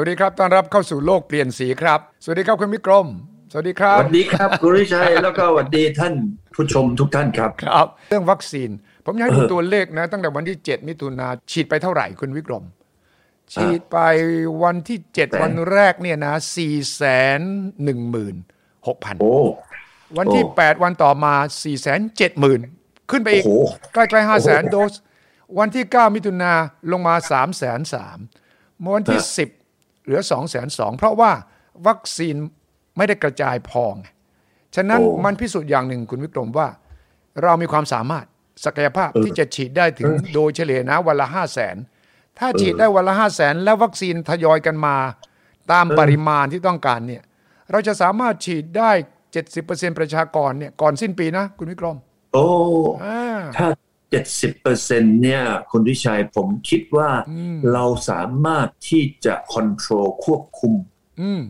วัสดีครับ ต้อนรับเข้าสู่โลกเปลี่ยนสีครับ สวัสดีครับคุณวิกรม สวัสดีครัสบวัสดีครับคุณริชัย แล้วก็สวัสดีท่านผู้ชมทุกท่านครับ ครับ เรื่องวัคซีน ผมอยากให้ดูเออตัวเลขนะ ตั้งแต่วันที่ 7 มิถุนาฉีดไปเท่าไหร่คุณวิกรม ฉีดไปวันที่ 7 วันแรกเนี่ยนะ4แสนหนึ่งหมื่นหกพันโอ้วันที่โอ้8วันต่อมา4แสนเจ็ดหมื่นขึ้นไปอีกโอ้โหใกล้ๆ5แสนโอ้โหโดส วันที่ 9 มิถุนาลงมา3แสนสามวันที่ฮะ10 เหลือ2แสนสองเพราะว่าวัคซีนไม่ได้กระจายพอไงฉะนั้นมันพิสูจน์อย่างหนึ่งคุณวิกรมว่า เรามีความสามารถศักยภาพที่จะฉีดได้ถึงโดยเฉลี่ยนะวันละ5 0 0แสนถ้าฉีดได้วันละ5 0 0แสนแล้ววัคซีนทยอยกันมา ตามปริมาณที่ต้องการเนี่ย เราจะสามารถฉีดได้70%ประชากรเนี่ยก่อนสิ้นปีนะ คุณวิกรม โอ้อ่าถ้า 70เปอร์เซ็นเนี่ยคุณริชัยผมคิดว่าเราสามารถที่จะค o n t r o l ควบคุมอืม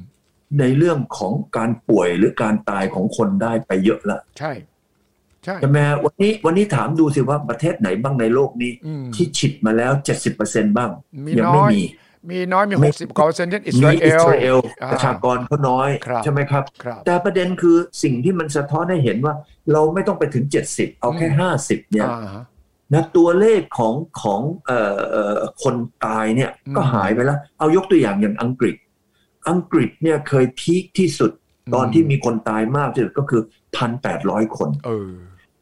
ในเรื่องของการป่วยหรือการตายของคนได้ไปเยอะละใช่ใช่ใช่ไหมฮะวันนี้วันนี้ถามดูสิว่าประเทศไหนบ้างในโลกนี้อืมที่ฉีดมาแล้ว 70%บ้างมียัน้ไม่อยมี มีน้อยมี 60กว่าเปอร์เซ็นต์เช่นอิสมีราเออิลสราเอลอ่าประชากรเขาน้อยครับใช่ไหมครับครับ แต่ประเด็นคือสิ่งที่มันสะท้อนให้เห็นว่า เราไม่ต้องไปถึง 70 เอาแค่ 50 เนี่ยอ่าฮะนะตัวเลขของของเอ่อเอ่อคนตายเนี่ยอืมก็หายไปแล้ว เอายกตัวอย่างอย่างอังกฤษ อังกฤษเนี่ยเคยพีคที่สุดตอนที่มีคนตายมากที่สุดก็คือ 1,800 คนเออ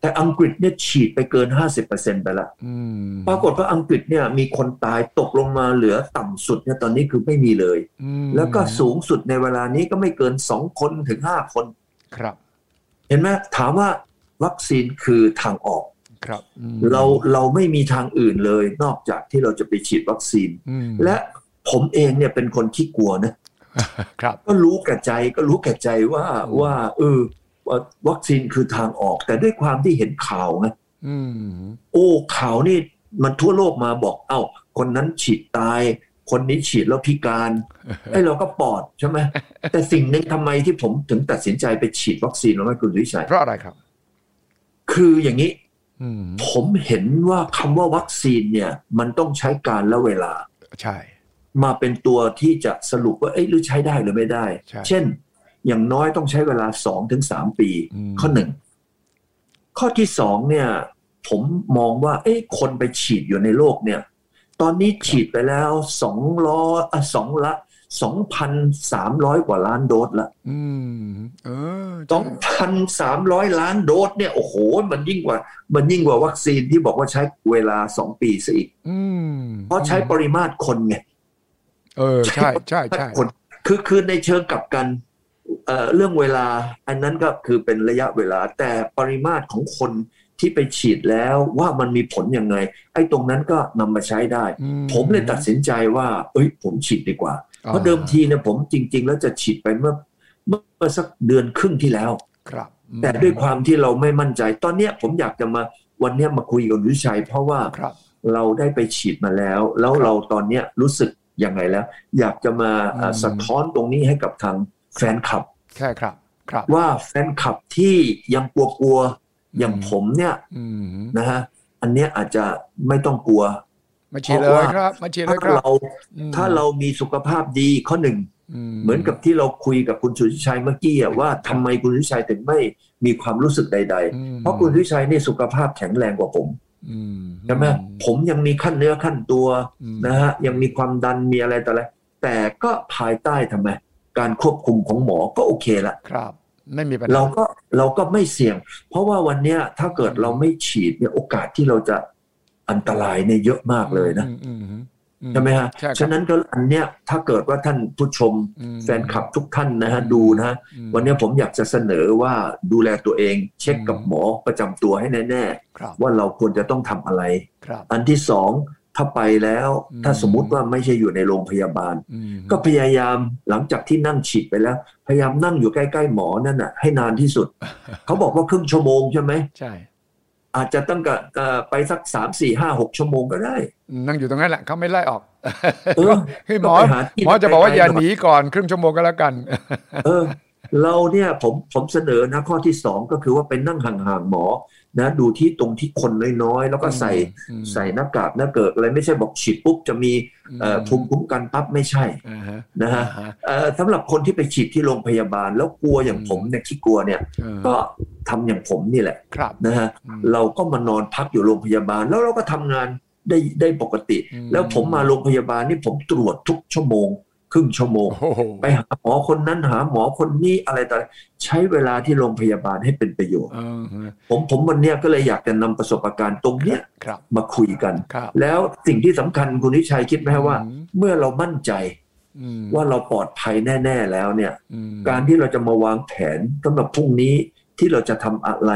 แต่อังกฤษเนี่ยฉีดไปเกิน 50%ไปแล้วอืมปรากฏว่าอังกฤษเนี่ยมีคนตายตกลงมาเหลือต่ำสุดเนี่ยตอนนี้คือไม่มีเลยอืมแล้วก็สูงสุดในเวลานี้ก็ไม่เกิน 2 คนถึง 5 คนครับ เห็นไหมถามว่าวัคซีนคือทางออกครับอืมเราเราไม่มีทางอื่นเลยนอกจากที่เราจะไปฉีดวัคซีนอืมและผมเองเนี่ยเป็นคนที่กลัวนะครับ ก็รู้แก่ใจก็รู้แก่ใจว่าอืมว่าเออ ว่าวัคซีนคือทางออก แต่ด้วยความที่เห็นข่าวไงอืมโอ้ข่าวนี่มันทั่วโลกมาบอก เอ้า คนนั้นฉีดตาย คนนี้ฉีดแล้วพิการไอ้เราก็ปอดใช่ไหมแต่สิ่งหนึ่งทำไมที่ผมถึงตัดสินใจไปฉีดวัคซีนแล้วไม่คุณวิชัยเพราะอะไรครับ คืออย่างนี้อืมผมเห็นว่าคำว่าวัคซีนเนี่ย มันต้องใช้การและเวลา ใช่ มาเป็นตัวที่จะสรุปว่าเอ้ยหรือใช้ได้หรือไม่ได้ใช่เช่น อย่างน้อยต้องใช้เวลาสองถึงสามปีอืมข้อหนึ่ง ข้อที่สองเนี่ย ผมมองว่า เอ้ยคนไปฉีดอยู่ในโลกเนี่ย ตอนนี้ฉีดไปแล้วสองร้อยสองละสองพันสามร้อยกว่าล้านโดสละอืมเออสองพันสามร้อยล้านโดสเนี่ย โอ้โห มันยิ่งกว่า มันยิ่งกว่าวัคซีนที่บอกว่าใช้เวลาสองปีซะอีกอืมเพราะใช้ปริมาตรคนไง เออ ใช่ใช่ใช่คน คือคือในเชิงกลับกัน เอ่อเรื่องเวลาอันนั้นก็คือเป็นระยะเวลา แต่ปริมาตรของคนที่ไปฉีดแล้วว่ามันมีผลยังไง ไอ้ตรงนั้นก็นำมาใช้ได้อืผมเลยตัดสินใจว่า เอ้ย ผมฉีดดีกว่า เพราะเดิมทีเนี่ยผมจริง ๆ แล้วจะฉีดไปเมื่อเมื่อเมื่อสักเดือนครึ่งที่แล้วครับอืมแต่ด้วยความที่เราไม่มั่นใจ ตอนเนี้ยผมอยากจะมาวันเนี้ยมาคุยกับวิชัย เพราะว่าครับเราได้ไปฉีดมาแล้ว แล้วเราตอนเนี้ยรู้สึกยังไงแล้ว อยากจะมาเอ่ออืมสะท้อนตรงนี้ให้กับทาง แฟนคลับใช่ครับ ครับ ว่าแฟนคลับที่ยังกลัวๆอย่างผมเนี่ยอืมนะฮะอันเนี้ยอาจจะไม่ต้องกลัวมาฉีดเลเพราะยว่าครับมาฉีดเลถ้ายครับเราอืมถ้าเรามีสุขภาพดีข้อหนึ่งเหมือนกับที่เราคุยกับคุณสุทธิชัยเมื่อกี้อะว่าทำไมคุณสุทธิชัยถึงไม่มีความรู้สึกใดอืมๆเพราะคุณสุทธิชัยนี่สุขภาพแข็งแรงกว่าผมอืมใช่ไหมผมยังมีขั้นเนื้อขั้นตัวอืมนะฮะยังมีความดันมีอะไรต่ออะไรแต่ก็ภายใต้ทำไม การควบคุมของหมอก็โอเคละครับ ไม่มีปัญหาเราก็เราก็ไม่เสี่ยง เพราะว่าวันเนี้ยถ้าเกิดเราไม่ฉีดเนี่ยโอกาสที่เราจะอันตรายเนี่ยเยอะมากเลยนะอืมอืมอืมใช่ไหมฮะใช่ครับฉะนั้นก็อันเนี้ยถ้าเกิดว่าท่านผู้ชมอืมแฟนคลับทุกท่านนะฮะดูนะฮะอืมวันเนี้ยผมอยากจะเสนอว่าดูแลตัวเองเช็คกับหมอประจำตัวให้แน่ครับๆว่าเราควรจะต้องทำอะไรครับอันที่สอง ถ้าไปแล้วอืมถ้าสมมุติว่าไม่ใช่อยู่ในโรงพยาบาลอืมก็พยายามหลังจากที่นั่งฉีดไปแล้ว พยายามนั่งอยู่ใกล้ๆหมอนั่นน่ะให้นานที่สุด เขาบอกว่าครึ่งชั่วโมงใช่ไหมใช่อาจจะตั้งกับเอ่อไปสักสามสี่ห้าหกชั่วโมงก็ได้ นั่งอยู่ตรงนั้นแหละเขาไม่ไล่ออกเออให้หมอก็ไปหาที่หมอจะบอกว่าไกลๆอย่าหน่อยหนีก่อนครึ่งชั่วโมงก็แล้วกัน เออ เราเนี่ยผมผมเสนอนะข้อที่สองก็คือว่าไปนั่งห่างๆหมอนะดูที่ตรงที่คนน้อยๆ แล้วก็ใส่อืมใส่หน้ากากหน้าเกิดอะไรไม่ใช่บอกฉีดปุ๊บจะมีเอ่อภูมิคุ้มกันปั๊บไม่ใช่อ่าฮะนะฮะอ่าเอ่อสำหรับคนที่ไปฉีดที่โรงพยาบาล แล้วกลัวอย่างผมเนี่ยที่กลัวเนี่ยเออก็ทำอย่างผมนี่แหละครับนะฮะอืมเราก็มานอนพักอยู่โรงพยาบาล แล้วเราก็ทำงานได้ได้ปกติอืมแล้วผมมาโรงพยาบาลนี่ผมตรวจทุกชั่วโมง ครึ่งชั่วโมงโอ้โหไปหาหมอคนนั้นหาหมอคนนี้อะไรต่ออะไรใช้เวลาที่โรงพยาบาลให้เป็นประโยชน์เออฮะผมผมวันเนี้ยก็เลยอยากจะนำประสบการณ์ตรงเนี้ยครับมาคุยกันครับแล้วสิ่งที่สำคัญคุณนิชัยคิดไหมว่าอืมเมื่อเรามั่นใจอืมว่าเราปลอดภัยแน่ ๆแล้วเนี่ยอืมการที่เราจะมาวางแผนสำหรับพรุ่งนี้ที่เราจะทำอะไร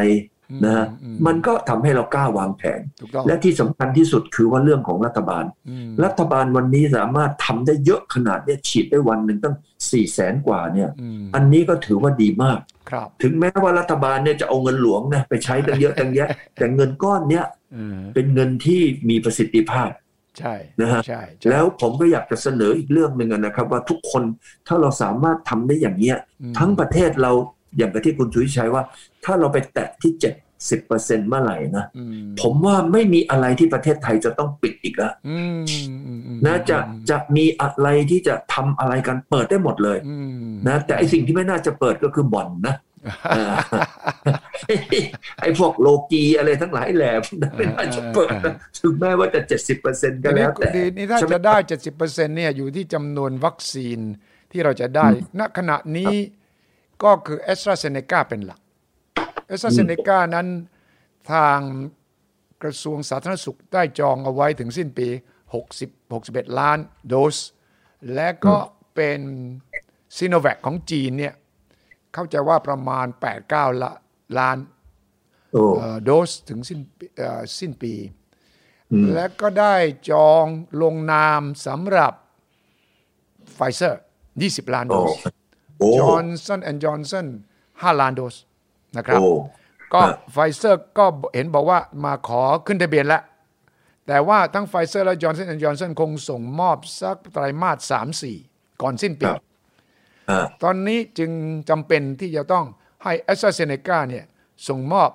นะฮะอืมันก็ทำให้เรากล้าวางแผนถูกต้องและที่สำคัญที่สุดคือว่าเรื่องของรัฐบาลอืมรัฐบาลวันนี้สามารถทำได้เยอะขนาดเนี้ยฉีดได้วันหนึ่งตั้งสี่แสนกว่าเนี่ยอืมอันนี้ก็ถือว่าดีมากครับถึงแม้ว่ารัฐบาลเนี่ยจะเอาเงินหลวงนะไปใช้ตั้งเยอะตั้งแยะ แต่เงินก้อนเนี้ยเออเป็นเงินที่มีประสิทธิภาพใช่นะฮะใช่ใช่แล้วผมก็อยากจะเสนออีกเรื่องหนึ่งนะครับ ว่าทุกคนถ้าเราสามารถทำได้อย่างเนี้ยอืมทั้งประเทศเรา อย่างกับที่คุณชุยชัยว่า ถ้าเราไปแตะที่เจ็ดสิบเปอร์เซ็นเมื่อไหร่นะอืมผมว่าไม่มีอะไรที่ประเทศไทยจะต้องปิดอีกแล้วอืมอืมอืมนะจะจะมีอะไรที่จะทำอะไรกันเปิดได้หมดเลยอืมนะแต่ไอสิ่งที่ไม่น่าจะเปิดก็คือบ่อนนะเออไอพวกโลกีอะไรทั้งหลายแหล่พวกนั้นไม่น่าจะเปิดนะถึงแม้ว่าจะเจ็ดสิบเปอร์เซ็นต์ก็ทีนี้แล้วแต่ทีนี้ถ้าใช่ไหมจะได้เจ็ดสิบเปอร์เซ็นเนี่ยอยู่ที่จำนวนวัคซีนที่เราจะได้ ณขณะนี้ ก็คือแอสตราเซเนกาเป็นหลักแอสตราเซเนกานั้นทางกระทรวงสาธารณสุขได้จองเอาไว้ถึงสิ้นปี 60 61 ล้านโดส และก็เป็นซีโนแวคของจีนเนี่ย เข้าใจว่าประมาณ 8-9ละล้านโอ้เอ่อโดสถึงสิ้นปีเอ่อสิ้นปีอืมและก็ได้จองลงนามสำหรับไฟเซอร์ 20 ล้านโดโอ้สโอ้ จอห์นสันแอนด์จอห์นสัน5ล้านโดสนะครับโอ้ก็ฮะไฟเซอร์ก็เห็นบอกว่ามาขอขึ้นทะเบียนแล้วแต่ว่าทั้งไฟเซอร์และจอห์นสันแอนด์จอห์นสันคงส่งมอบสักไตรมาส3-4ก่อนสิ้นปีครับอ่าตอนนี้จึงจำเป็นที่จะต้องให้แอสตราเซเนกาเนี่ยส่งมอบ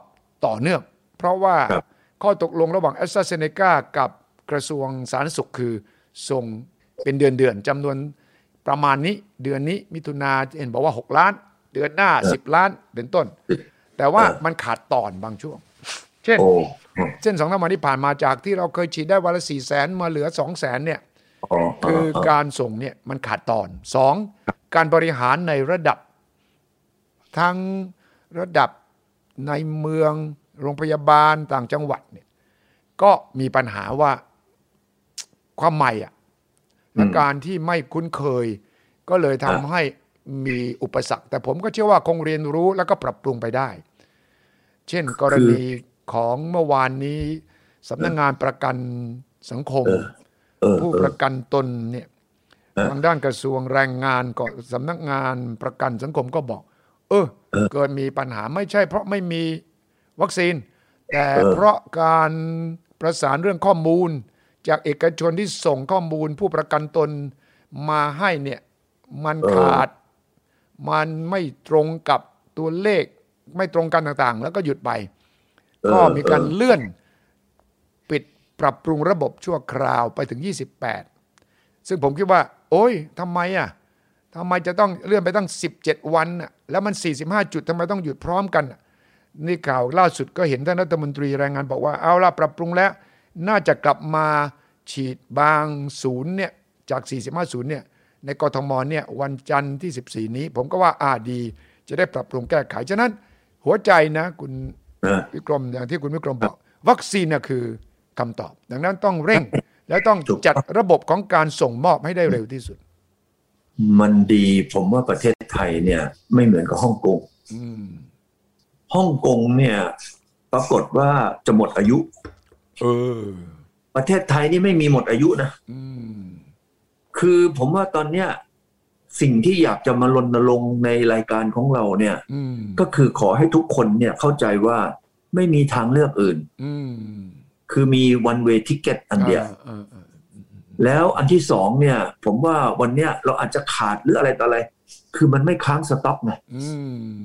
ต่อเนื่อง เพราะว่าครับข้อตกลงระหว่างแอสตราเซเนกากับกระทรวงสาธารณสุขคือส่งเป็นเดือนเดือนๆจำนวน ประมาณนี้เดือนนี้มิถุนาเห็นบอกว่า 6 ล้าน เดือนหน้า 10 ล้านเป็นต้น แต่ว่ามันขาดตอนบางช่วง เช่นโอ้เส้นสองสามวันที่ผ่านมาจากที่เราเคยฉีดได้วันละสี่แสนมาเหลือสองแสนเนี่ยอ๋อคือการส่งเนี่ยมันขาดตอนสองการบริหารในระดับ ทั้งระดับในเมืองโรงพยาบาลต่างจังหวัดเนี่ยก็มีปัญหาว่าความใหม่อะ และการที่ไม่คุ้นเคย ก็เลยทำให้มีอุปสรรค แต่ผมก็เชื่อว่าคงเรียนรู้แล้วก็ปรับปรุงไปได้ เช่นกรณีของเมื่อวานนี้สำนักงานประกันสังคมเออผู้เอปอระกันตนเนี่ยเออทางด้านกระทรวงแรงงานก็สำนักงานประกันสังคมก็บอก เออ เกิดมีปัญหาไม่ใช่ เพราะไม่มีวัคซีน แต่เพราะการประสานเรื่องข้อมูล จากเอกชนที่ส่งข้อมูลผู้ประกันตนมาให้เนี่ยมันขาด มันไม่ตรงกับตัวเลขไม่ตรงกันต่างๆ แล้วก็หยุดไป ก็มีการเลื่อน ปิดปรับปรุงระบบชั่วคราวไปถึง 28 ซึ่งผมคิดว่า โอ้ยทำไมอะทำไมจะต้องเลื่อนไปตั้ง 17 วันน่ะแล้วมัน 45 จุดทำไมต้องหยุดพร้อมกัน นี่ข่าวล่าสุดก็เห็นท่านรัฐมนตรีแรงงานบอกว่าเอาละปรับปรุงแล้ว น่าจะกลับมาฉีดบางศูนย์เนี่ยจาก 45ศูนย์เนี่ยในกทมเนี่ยวันจันทร์ที่ 14 นี้ ผมก็ว่าอาดี จะได้ปรับปรุงแก้ไข ฉะนั้น หัวใจนะคุณเออวิกรมอย่างที่คุณวิกรมบอก วัคซีนน่ะคือคำตอบ ดังนั้นต้องเร่ง และต้องถูกจัดระบบของการส่งมอบให้ได้เร็วที่สุด มันดีผมว่าประเทศไทยเนี่ย ไม่เหมือนกับฮ่องกงอืมฮ่องกงเนี่ย ปรากฏว่าจะหมดอายุ เออ ประเทศไทยนี่ไม่มีหมดอายุนะอืมคือผมว่าตอนเนี้ย สิ่งที่อยากจะมารณรงค์ในรายการของเราเนี่ยอืมก็คือขอให้ทุกคนเนี่ยเข้าใจว่าไม่มีทางเลือกอื่นอืมคือมี one way ticket อันเดียวเออเออเออแล้วอันที่สองเนี่ย ผมว่าวันเนี้ยเราอาจจะขาดหรืออะไรต่ออะไร คือมันไม่ค้างสต็อกไงอื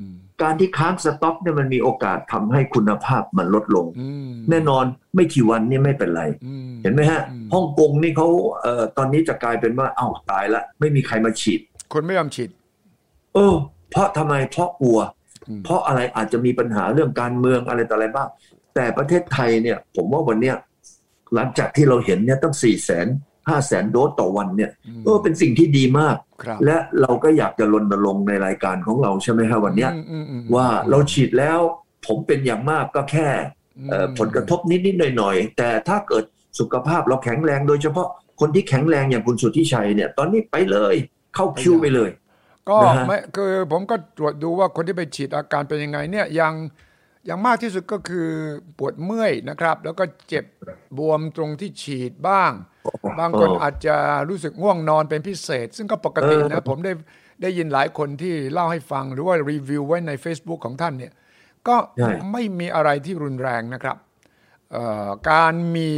ม การที่ค้างสต็อกเนี่ยมันมีโอกาสทำให้คุณภาพมันลดลงอืมแน่นอนไม่กี่วันนี่ไม่เป็นไรอืมเห็นไหมฮะอืมฮ่องกงนี่เขาเอ่อตอนนี้จะกลายเป็นว่าเอ้าตายละไม่มีใครมาฉีด คนไม่ยอมฉีด เออ เพราะทำไมเพราะกลัวอืมเพราะอะไรอาจจะมีปัญหาเรื่องการเมืองอะไรต่ออะไรบ้าง แต่ประเทศไทยเนี่ย ผมว่าวันเนี้ยหลังจากที่เราเห็นเนี่ยต้องสี่แสน ห้าแสนโดสต่อวันเนี่ยเออเป็นสิ่งที่ดีมากครับและเราก็อยากจะรณรงค์ในรายการของเราใช่ไหมครับวันเนี้ยอืมอืมอืมว่าเราฉีดแล้วผมเป็นอย่างมากก็แค่เอ่อผลกระทบนิด ๆ หน่อย ๆ แต่ถ้าเกิดสุขภาพเราแข็งแรงโดยเฉพาะคนที่แข็งแรงอย่างคุณสุทธิชัยเนี่ยตอนนี้ไปเลยเข้าคิวไปเลย ก็นะฮะไม่คือผมก็ตรวจดูว่าคนที่ไปฉีดอาการเป็นยังไงเนี่ยยังอย่างมากที่สุดก็คือปวดเมื่อยนะครับ แล้วก็เจ็บบวมตรงที่ฉีดบ้าง บางคนอาจจะรู้สึกง่วงนอนเป็นพิเศษ ซึ่งก็ปกตินะผมได้ได้ยินหลายคนที่เล่าให้ฟังหรือว่ารีวิวไว้ใน Facebook ของท่านเนี่ยก็ใช่ไม่มีอะไรที่รุนแรงนะครับเอ่อการมี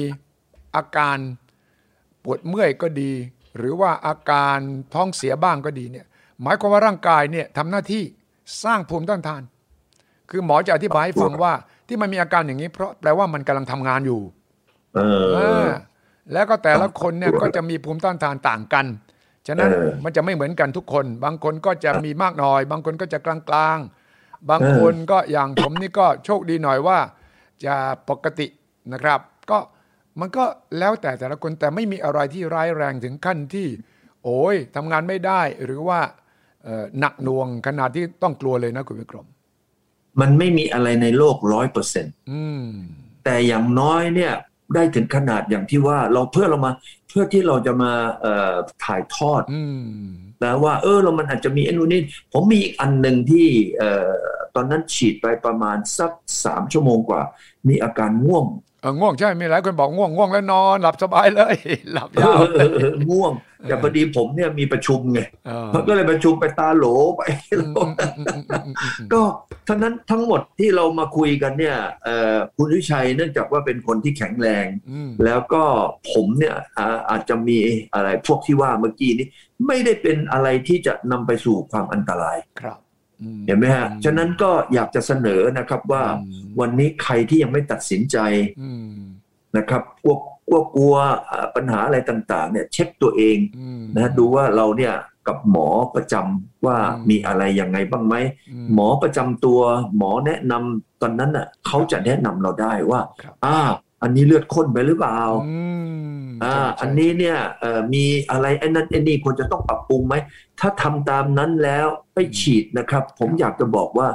อาการปวดเมื่อยก็ดี หรือว่าอาการท้องเสียบ้างก็ดีเนี่ยหมายความว่าร่างกายเนี่ยทำหน้าที่สร้างภูมิต้านทาน คือหมอจะอธิบายให้ฟังว่าที่มันมีอาการอย่างนี้เพราะแปลว่ามันกำลังทำงานอยู่ เออเออ แล้วก็แต่ละคนเนี่ยก็จะมีภูมิต้านทานต่างกัน ฉะนั้นเออมันจะไม่เหมือนกันทุกคน บางคนก็จะมีมากหน่อย บางคนก็จะกลางๆ บางคนก็อย่างผมนี่ก็โชคดีหน่อยว่า จะปกตินะครับ ก็มันก็แล้วแต่แต่ละคนแต่ไม่มีอะไรที่ร้ายแรงถึงขั้นที่ โอ้ยทำงานไม่ได้หรือว่าเอ่อหนักหน่วงขนาดที่ต้องกลัวเลยนะคุณวิกรม มันไม่มีอะไรในโลกร้อยเปอร์เซ็นต์อืมแต่อย่างน้อยเนี่ย ได้ถึงขนาดอย่างที่ว่าเราเพื่อเรามาเพื่อที่เราจะมาเอ่อถ่ายทอดอืมนะว่า เออเรามันอาจจะมีไอ้นู่นนี่ผมมีอีกอันหนึ่งที่เอ่อตอนนั้นฉีดไปประมาณสักสามชั่วโมงกว่า มีอาการง่วงเออ ง่วงใช่ มีหลายคนบอกง่วงง่วงแล้วนอนหลับสบายเลย หลับยาวเออเออเออง่วง แต่พอดีผมเนี่ยมีประชุมไงเออก็เลยประชุมไปตาโหลไปอืมอืมอืมอืมอืมอืมก็ทั้งนั้นทั้งหมดที่เรามาคุยกันเนี่ยเอ่อคุณวิชัยเนื่องจากว่าเป็นคนที่แข็งแรงอืมแล้วก็ผมเนี่ยอ่าอาจจะมีอะไรพวกที่ว่าเมื่อกี้นี้ ไม่ได้เป็นอะไรที่จะนำไปสู่ความอันตรายครับอืม เห็นไหมฮะ ฉะนั้นก็อยากจะเสนอนะครับว่าอืมวันนี้ใครที่ยังไม่ตัดสินใจอืมนะครับกลัวกลัวกลัวอ่าปัญหาอะไรต่าง ๆ เนี่ย เช็คตัวเองอืมนะดูว่าเราเนี่ยกับหมอประจำว่าอืมมีอะไรยังไงบ้างไหมอืมหมอประจำตัว หมอแนะนำตอนนั้นน่ะเขาจะแนะนำเราได้ว่าครับอ่า อันนี้เลือดข้นไปหรือเปล่าอืมอ่าใช่ใช่อันนี้เนี่ยเอ่อมีอะไรไอ้นั้นไอ้นี่ควรจะต้องปรับปรุงไหม ถ้าทำตามนั้นแล้วไปฉีดนะครับ ผมอยากจะบอกว่า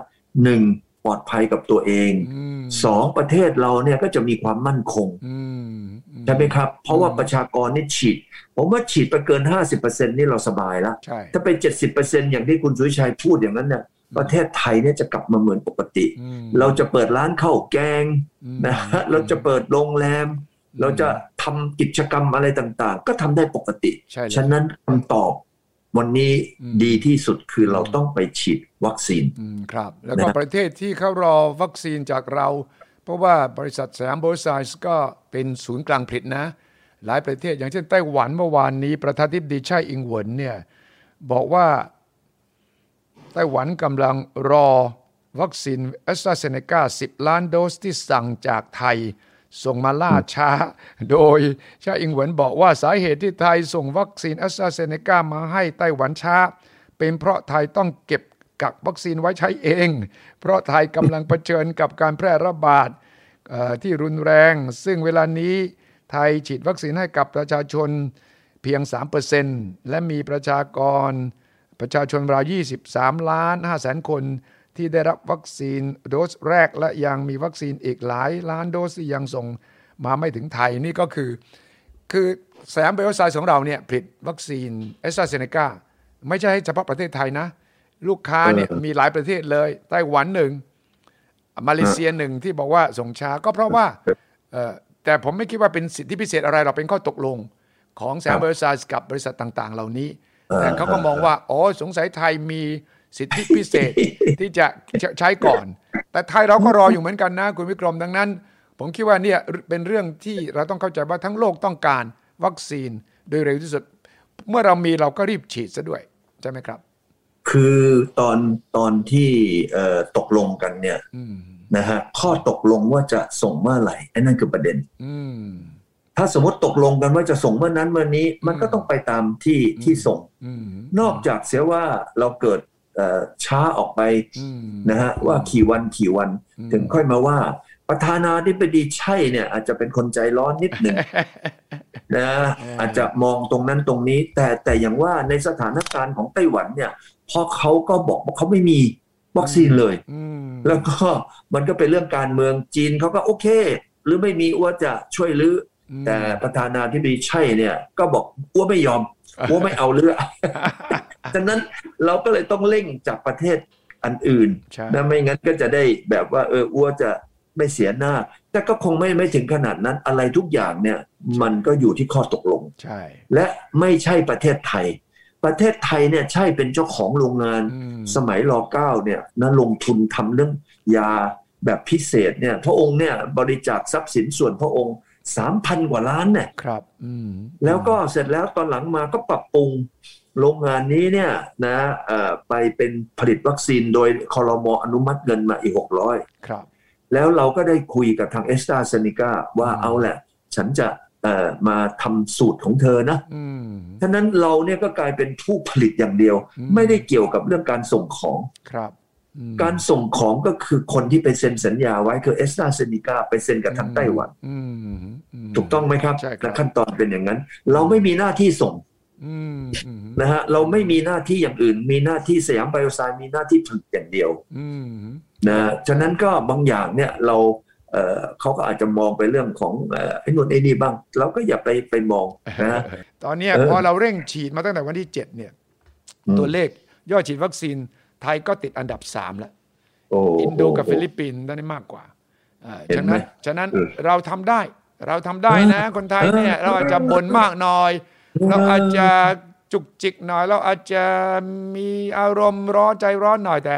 หนึ่งปลอดภัยกับตัวเองอืมสองประเทศเราเนี่ยก็จะมีความมั่นคงอืมใช่ไหมครับ เพราะว่าอืมประชากรนี่ฉีด ผมว่าฉีดไปเกิน 50%นี่เราสบายแล้วใช่ถ้าไป 70%อย่างที่คุณสุวิชัยพูดอย่างนั้นเนี่ย ประเทศไทยเนี่ยจะกลับมาเหมือนปกติอืมเราจะเปิดร้านข้าวแกงอืมนะฮะเราจะเปิดโรงแรม เราจะทำกิจกรรมอะไรต่าง ๆ ก็ทำได้ปกติใช่เลยฉะนั้นคำตอบวันนี้อืมดีที่สุดคือเราต้องไปฉีดวัคซีนอืมครับ แล้วก็นะประเทศที่เขารอวัคซีนจากเรา เพราะว่าบริษัทสยามไบโอไซเอนซ์ก็เป็นศูนย์กลางผลิตนะ หลายประเทศอย่างเช่นไต้หวันเมื่อวานนี้ประธานาธิบดีไช่อิงเหวินเนี่ยบอกว่าไต้หวันกำลังรอวัคซีนแอสตราเซเนกา10 ล้านโดสที่สั่งจากไทย ส่งมาล่าช้า โดยไช่อิงเหวินบอกว่าสาเหตุที่ไทยส่งวัคซีนแอสตราเซเนกามาให้ไต้หวันช้า เป็นเพราะไทยต้องเก็บกักวัคซีนไว้ใช้เอง เพราะไทยกำลังเผชิญกับการแพร่ระบาดที่รุนแรง ซึ่งเวลานี้ไทยฉีดวัคซีนให้กับประชาชนเพียง 3%และมีประชากร ประชาชนราว 23 ล้าน5แสนคนที่ได้รับวัคซีนโดสแรกและยังมีวัคซีนอีกหลายล้านโดสที่ยังส่งมาไม่ถึงไทยนี่ก็คือ คือสยามไบโอไซเอนซ์ของเราเนี่ยผลิตวัคซีนแอสตราเซเนกาไม่ใช่เฉพาะประเทศไทยนะ ลูกค้าเนี่ยเออมีหลายประเทศเลยไต้หวันหนึ่ง มาเลเซียหนึ่งที่บอกว่าส่งช้าก็เพราะว่าเอ่อแต่ผมไม่คิดว่าเป็นสิทธิพิเศษอะไรหรอกเป็นข้อตกลงของสยามไบโอไซเอนซ์กับบริษัทต่าง ๆ เหล่านี้ เออแต่เขาก็มองว่าอ๋อสงสัยไทยมีสิทธิพิเศษที่จะใช้ก่อน แต่ไทยเราก็รออยู่เหมือนกันนะคุณวิกรมดังนั้น ผมคิดว่าเนี่ยเป็นเรื่องที่เราต้องเข้าใจว่าทั้งโลกต้องการวัคซีนโดยเร็วที่สุด เมื่อเรามีเราก็รีบฉีดซะด้วย ใช่ไหมครับ คือตอนตอนที่เอ่อตกลงกันเนี่ยอืมนะฮะข้อตกลงว่าจะส่งเมื่อไหร่ไอ้นั่นคือประเด็น อืม ถ้าสมมติตกลงกันว่าจะส่งเมื่อนั้นเมื่อนี้ มันก็ต้องไปตามที่ที่ส่งอืมนอกจากเสียว่าเราเกิดเอ่อช้าออกไปอืมนะฮะว่ากี่วันกี่วันอืมถึงค่อยมาว่า ประธานาธิบดีใช่เนี่ย อาจจะเป็นคนใจร้อนนิดหนึ่งนะเออออาจจะมองตรงนั้นตรงนี้ แต่แต่อย่างว่าในสถานการณ์ของไต้หวันเนี่ยพอเขาก็บอกว่าเขาไม่มีวัคซีนเลยอืมแล้วก็มันก็เป็นเรื่องการเมืองจีนเขาก็โอเค หรือไม่มีอ้วจะช่วยรื้ออ แต่ประธานาธิบดีใช่เนี่ย ก็บอกอ้วไม่ยอมอ้วไม่เอาเรือฉะนั้นเราก็เลยต้องเร่งจากประเทศอันอื่นใช่นะไม่งั้นก็จะได้แบบว่าเอออ้วจะไม่เสียหน้า แต่ก็คงไม่ไม่ถึงขนาดนั้นอะไรทุกอย่างเนี่ย มันก็อยู่ที่ข้อตกลงใช่และไม่ใช่ประเทศไทย ประเทศไทยเนี่ยใช่เป็นเจ้าของโรงงานอืมสมัยรอเก้าเนี่ยนะลงทุนทำเรื่องยาแบบพิเศษเนี่ย พระองค์เนี่ยบริจาคทรัพย์สินส่วนพระองค์ สามพันกว่าล้านเนี่ยครับอืมแล้วก็เสร็จแล้วตอนหลังมาก็ปรับปรุงโรงงานนี้เนี่ยนะเอ่อไปเป็นผลิตวัคซีนโดยคอรมออนุมัติเงินมาอีกหกร้อยครับ แล้วเราก็ได้คุยกับทางเอสตาเซนิกาว่าอืมเอาแหละ ฉันจะเอ่อมาทำสูตรของเธอนะอืมฉะนั้นเราเนี่ยก็กลายเป็นผู้ผลิตอย่างเดียวอืมไม่ได้เกี่ยวกับเรื่องการส่งของครับอืม การส่งของก็คือคนที่ไปเซ็นสัญญาไว้คือเอสตาเซนิกาไปเซ็นกับทางไต้หวันอืมมถูกต้องไหมครับใช่ครับและขั้นตอนเป็นอย่างนั้น เราไม่มีหน้าที่ส่งอืมอืมนะฮะเราไม่มีหน้าที่อย่างอื่น มีหน้าที่สยามไบโอไซน์มีหน้าที่ผลิตอย่างเดียวอืมนะฉะนั้นก็บางอย่างเนี่ยเราเอ่อเขาก็อาจจะมองไปเรื่องของเอ่อไอ้นู่นไอ้นี่บ้าง เราก็อย่าไปไปมองนะตอนเนี้ยเออพอเราเร่งฉีดมาตั้งแต่วันที่เจ็ดเนี่ย ตัวเลขยอดฉีดวัคซีน ไทยก็ติดอันดับสามแล้วโอ้อินโดกับฟิลิปปินส์ได้มากกว่าอ่าเห็นฉะไหมนั้นฉะนั้นเออเราทำได้ เราทำได้นะ คนไทยเนี่ยเออเราอาจจะบ่นมากหน่อยเออเราอาจจะจุกจิกหน่อย เราอาจจะมีอารมณ์ร้อนใจร้อนหน่อยแต่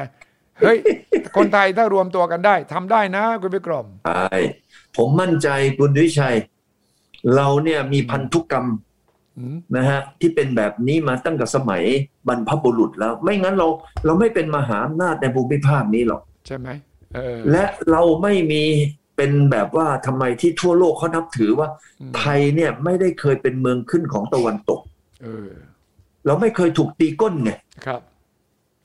เฮ้ย คนไทยถ้ารวมตัวกันได้ทำได้นะคุณวิกรมใช่ผมมั่นใจคุณวิชัย เราเนี่ยมีพันธุกรรมอืม นะฮะที่เป็นแบบนี้มาตั้งแต่สมัยบรรพบุรุษแล้ว ไม่งั้นเราเราไม่เป็นมหาอำนาจในภูมิภาคนี้หรอกใช่ไหมเออและเราไม่มีเป็นแบบว่าทำไมที่ทั่วโลกเขานับถือว่าอืมไทยเนี่ยไม่ได้เคยเป็นเมืองขึ้นของตะวันตกเออเราไม่เคยถูกตีก้นไงครับ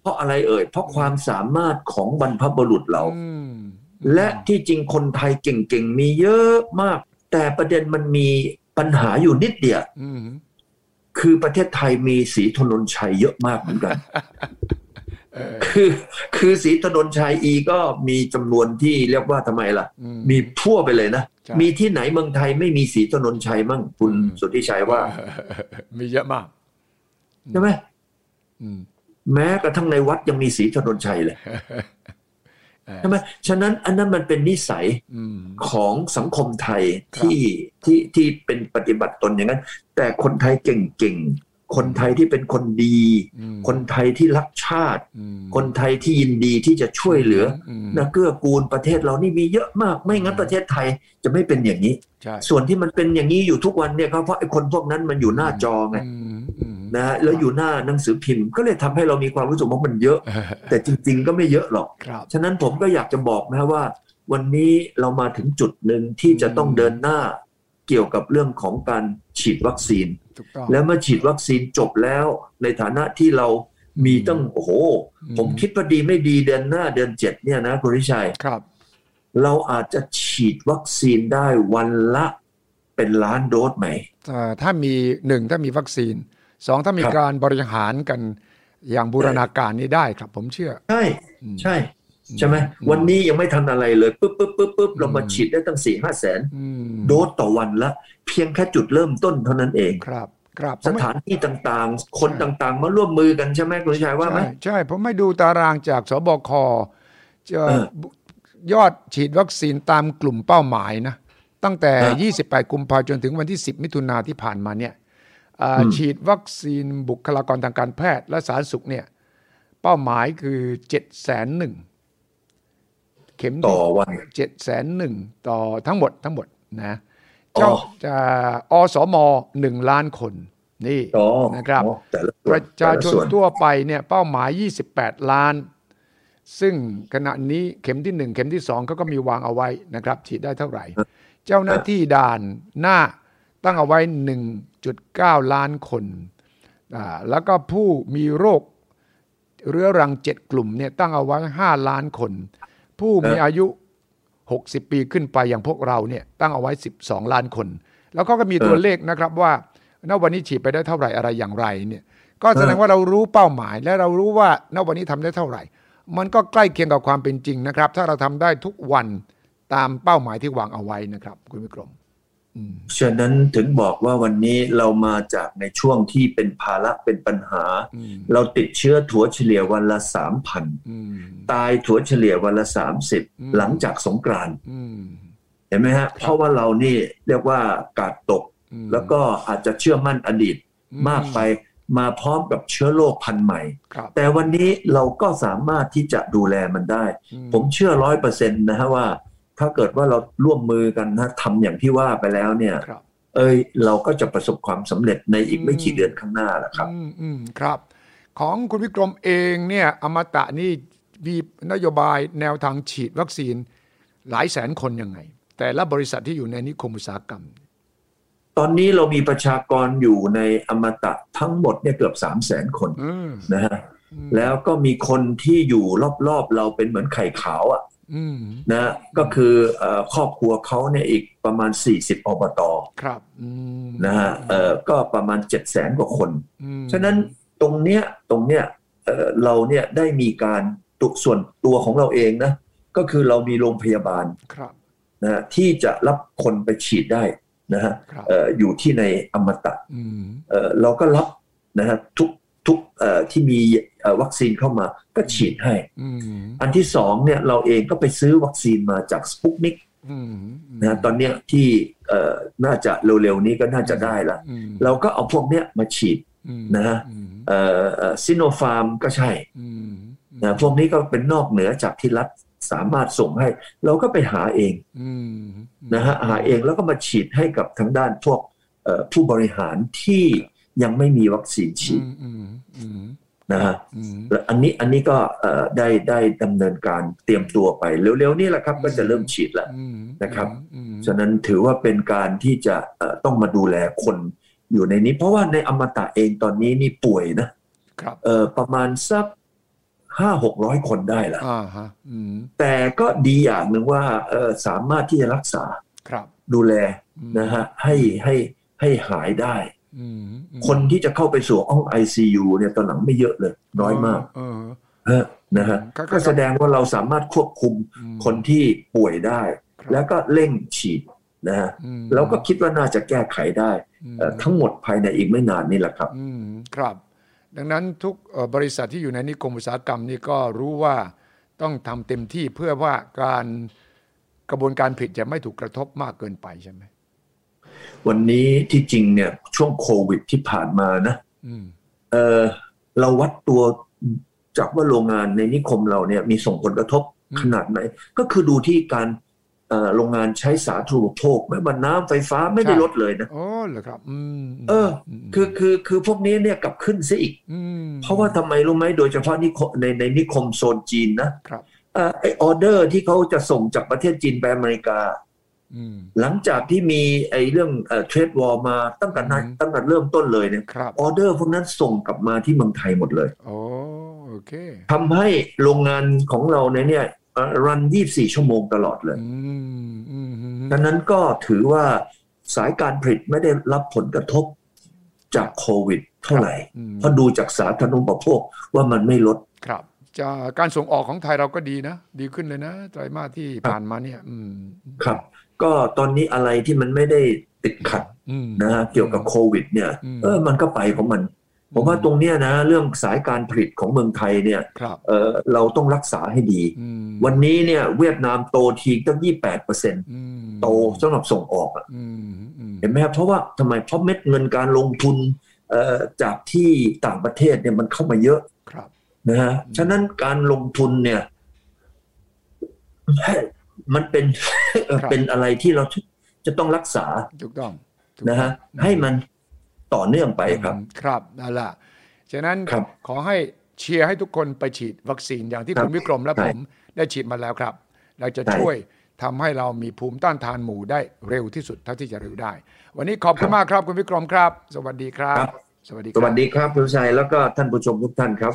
เพราะอะไรเอ่ย เพราะความสามารถของบรรพบุรุษเราอืมและที่จริงคนไทยเก่งๆมีเยอะมาก แต่ประเด็นมันมี ปัญหาอยู่นิดเดียวอืมคือประเทศไทยมีสีถนนชัยเยอะมากเหมือนกันเออคือคือสีถนนชัยอีก็มีจำนวนที่เรียกว่าทำไมล่ะอืมีทั่วไปเลยนะใช่มีที่ไหนเมืองไทยไม่มีสีถนนชัยมั่งคุณอืมสุทธิชัยว่าเออมีเยอะมากใช่ไหมอืมแม้กระทั่งในวัดยังมีสีถนนชัยเลยเออ ใช่ไหมฉะนั้นอันนั้นมันเป็นนิสัยอืมของสังคมไทยครับที่ที่ที่เป็นปฏิบัติตนอย่างนั้น แต่คนไทยเก่งๆ คนไทยที่เป็นคนดีอืมคนไทยที่รักชาติอืมคนไทยที่ยินดีที่จะช่วยเหลือมนะเกื้อกูลประเทศเรานี่มีเยอะมาก ไม่งั้นประเทศไทยจะไม่เป็นอย่างนี้ใช่ส่วนที่มันเป็นอย่างนี้อยู่ทุกวันเนี่ยก็เพราะไอ้คนพวกนั้นมันอยู่หน้าจอไงอืมอืม นะฮะแล้วอยู่หน้าหนังสือพิมพ์ก็เลยทำให้เรามีความรู้สึกว่ามันเยอะเออแต่จริง ๆ ก็ไม่เยอะหรอกครับฉะนั้นผมก็อยากจะบอกนะว่า วันนี้เรามาถึงจุดหนึ่งที่จะต้องเดินหน้าเกี่ยวกับเรื่องของการฉีดวัคซีนถูกต้องแล้วเมื่อฉีดวัคซีนจบแล้วในฐานะที่เรามีตั้งโอ้โหอืมผมคิดว่าดีไม่ดีเดือนหน้าเดือนเจ็ดเนี่ยนะคุณวิชัยครับ เราอาจจะฉีดวัคซีนได้วันละเป็นล้านโดสไหมเอ่อถ้ามีหนึ่งถ้ามีวัคซีน สองถ้ามีครับการบริหารกันอย่างบูรณาการนี้ได้ครับ ผมเชื่อ ใช่อืมใช่ใช่ไหมอืมวันนี้ยังไม่ทันอะไรเลยปุ๊บปุ๊บปุ๊บปุ๊บเรามาอืมฉีดได้ตั้งสี่ห้าแสนอืมโดสต่อวันละ เพียงแค่จุดเริ่มต้นเท่านั้นเองครับครับผสมไม่ถานที่ต่างๆ คนต่างๆ มาร่วมมือกันใช่ไหมคุณวิชัยว่าไหมใช่ใช่ ผมไม่ดูตารางจากสบคจะเออยอดฉีดวัคซีนตามกลุ่มเป้าหมายนะ ตั้งแต่เออ28 กุมภาพันธ์จนถึงวันที่ 10 มิถุนาที่ผ่านมาเนี่ยอ่าอืม ฉีดวัคซีนบุคลากรทางการแพทย์และสาธารณสุขเนี่ยเป้าหมายคือ7 0 0 0 0 0เข็มต่อวันเจ็ดแสนหนึ่งต่อทั้งหมดทั้งหมดนะอ๋อเจ้าจะอสมหนึ่งล้านคนนี่อ๋อนะครับอ๋อแต่ละส่ปวนระชาชนแต่ละส่วนทั่วไปเนี่ยเป้าหมาย 28 ล้าน ซึ่งขณะนี้เข็มที่ 1 เข็มที่2เขาก็มีวางเอาไว้นะครับ ฉีดได้เท่าไหร่ เจ้าหน้าที่ด่านหน้าตั้งเอาไว้ 1.9ล้านคน แล้วก็ผู้มีโรคเรื้อรัง 7 กลุ่มเนี่ยตั้งเอาไว้ 5 ล้านคน ผู้มีอายุ 60 ปีขึ้นไปอย่างพวกเราเนี่ยตั้งเอาไว้ 12 ล้านคน แล้วก็ก็มีตัวเลขนะครับว่าณวันนี้ฉีดไปได้เท่าไหร่อะไรอย่างไรเนี่ยก็แสดงว่าเรารู้เป้าหมาย และเรารู้ว่าณวันนี้ทำได้เท่าไหร่ มันก็ใกล้เคียงกับความเป็นจริงนะครับ ถ้าเราทำได้ทุกวันตามเป้าหมายที่วางเอาไว้นะครับ คุณวิกรม ฉะนั้นถึงบอกว่าวันนี้เรามาจากในช่วงที่เป็นภาระเป็นปัญหาอืมเราติดเชื้อถั่วเฉลี่ยวันละสามพันอืมตายถั่วเฉลี่ยวันละสามสิบอืมหลังจากสงกรานต์อืมเห็นไหมฮะ เพราะว่าเรานี่เรียกว่ากาดตกอืมแล้วก็อาจจะเชื่อมั่นอดีตอืมมากไปมาพร้อมกับเชื้อโรคพันธุ์ใหม่ครับแต่วันนี้เราก็สามารถที่จะดูแลมันได้อืผมเชื่อร้อยเปอร์เซ็นต์นะฮะว่า ถ้าเกิดว่าเราร่วมมือกันนะทำอย่างที่ว่าไปแล้วเนี่ยครับเอ้ยเราก็จะประสบความสำเร็จในอีกไม่กี่เดือนข้างหน้าแหละครับ อืมอืมครับ ของคุณวิกรมเองเนี่ยอมตะนี่มีนโยบายแนวทางฉีดวัคซีนหลายแสนคนยังไง แต่ละบริษัทที่อยู่ในนิคมอุตสาหกรรม ตอนนี้เรามีประชากรอยู่ในอมตะทั้งหมดเนี่ยเกือบสามแสนคนอืมนะฮะแล้วก็มีคนที่อยู่รอบๆ เราเป็นเหมือนไข่ขาวอะอืม นะก็คือเอ่อครอบครัวเขาเนี่ยอีกประมาณ 40 อบตครับอืมนะฮะเอ่อก็ประมาณ 7 0 0แสนกว่าคนอืมฉะนั้นตรงเนี้ยตรงเนี้ยเอ่อเราเนี่ยได้มีการตุส่วนตัวของเราเองนะก็คือเรามีโรงพยาบาลครับนะฮะที่จะรับคนไปฉีดได้นะฮะครับเอ่ออยู่ที่ในอมตะอืมเอ่อเราก็รับนะฮะทุก ทุกเอ่อที่มีเอ่อวัคซีนเข้ามาก็ฉีดให้อืมอันที่สองเนี่ยเราเองก็ไปซื้อวัคซีนมาจากสปุกนิกอืมนะฮะตอนเนี้ยที่เอ่อน่าจะเร็วๆนี้ก็น่าจะได้ละอืมเราก็เอาพวกเนี้ยมาฉีดอืมนะฮะอืมเอ่อซิโนฟาร์มก็ใช่อืมนะพวกนี้ก็เป็นนอกเหนือจากที่รัฐสามารถส่งให้ เราก็ไปหาเองอืมนะฮะหาเองแล้วก็มาฉีดให้กับทางด้านพวกเอ่อผู้บริหารที่ ยังไม่มีวัคซีนฉีดอืมอืมอืมนะฮะอืมและอันนี้อันนี้ก็เอ่อได้ได้ดำเนินการเตรียมตัวไปเร็วๆนี่แหละครับก็จะเริ่มฉีดแล้วอืมนะครับอืมฉะนั้นถือว่าเป็นการที่จะเอ่อต้องมาดูแลคนอยู่ในนี้ เพราะว่าในอมตะเองตอนนี้นี่ป่วยนะครับเอ่อประมาณสักห้าหกร้อยคนได้ละอ่าฮะอืมแต่ก็ดีอย่างหนึ่งว่าเอ่อสามารถที่จะรักษาครับดูแลอืมนะฮะให้ให้ให้หายได้อืมอืม คนที่จะเข้าไปสู่ห้อง ICU เนี่ยตอนหลังไม่เยอะเลย น้อยมากเออฮะนะฮะครับก็แสดงว่าเราสามารถควบคุมอืมคนที่ป่วยได้ครับแล้วก็เร่งฉีดนะฮะอืมแล้วก็คิดว่าน่าจะแก้ไขได้อืมเอ่อทั้งหมดภายในอีกไม่นานนี่แหละครับอืมครับ ดังนั้นทุกเอ่อบริษัทที่อยู่ในนิคมอุตสาหกรรมนี่ก็รู้ว่าต้องทำเต็มที่เพื่อว่าการกระบวนการผลิตจะไม่ถูกกระทบมากเกินไปใช่ไหม วันนี้ที่จริงเนี่ยช่วงโควิดที่ผ่านมานะอืมเออเราวัดตัวจากว่าโรงงานในนิคมเราเนี่ยมีส่งผลกระทบขนาดไหน ก็คือดูที่การเอ่อโรงงานใช้สาธารณูปโภคไม่ว่าน้ำไฟฟ้าไม่ได้ลดเลยนะโอ้เหรอครับอืมเออ คือคือคือพวกนี้เนี่ยกลับขึ้นซะอีกมเพราะว่าทำไมรู้ไหมโดยเฉพาะนิคมในในนิคมโซนจีนนะครับเอ่อไอออเดอร์ที่เขาจะส่งจากประเทศจีนไปอเมริกาอืม หลังจากที่มีไอเรื่องเอ่อ trade war มาตั้งแต่นั้นอืมตั้งแต่เริ่มต้นเลยเนี่ยครับออเดอร์พวกนั้นส่งกลับมาที่เมืองไทยหมดเลยโอ้โอเคทำให้โรงงานของเราในเนี่ยเอ่อ run 24 ชั่วโมงตลอดเลยอืมอืมอืมดังนั้นก็ถือว่าสายการผลิตไม่ได้รับผลกระทบจากโควิดเท่าไหร่อืมเพราะดูจากสาธารณูปโภคว่ามันไม่ลด ครับจะการส่งออกของไทยเราก็ดีนะ ดีขึ้นเลยนะ ไตรมาสที่ผ่านมาเนี่ยอืมครับ ก็ตอนนี้อะไรที่มันไม่ได้ติดขัดอืมนะฮะเกี่ยวกับโควิด เนี่ยอืมเออมันก็ไปของมัน ผมว่าตรงเนี้ยนะ เรื่องสายการผลิตของเมืองไทยเนี่ยครับเออเราต้องรักษาให้ดีอืมวันนี้เนี่ย เวียดนามโตทีตั้ง 28เปอร์เซ็นต์อืมโตสำหรับส่งออกอะอืมอืมเห็นไหมครับเพราะว่าทำไมเพราะเม็ดเงินการลงทุนเอ่อจากที่ต่างประเทศเนี่ยมันเข้ามาเยอะครับนะฮะฉะนั้นการลงทุนเนี่ย มันเป็นเป็นอะไรที่เราจะต้องรักษาถูกต้องถูกนะฮะต้องให้มันต่อเนื่องไปครับ ครับนั่นแหละฉะนั้นครับขอให้เชียร์ให้ทุกคนไปฉีดวัคซีนอย่างที่ครับคุณวิกรมและใช่ผมได้ฉีดมาแล้วครับ เราจะใช่ช่วยทำให้เรามีภูมิต้านทานหมู่ได้เร็วที่สุดเท่าที่จะเร็วได้ วันนี้ขอบคุณมากครับคุณวิกรมครับ สวัสดีครับ สวัสดีคสรับวัสดีครับคุณชัยแล้วก็ท่านผู้ชมทุกท่านครับ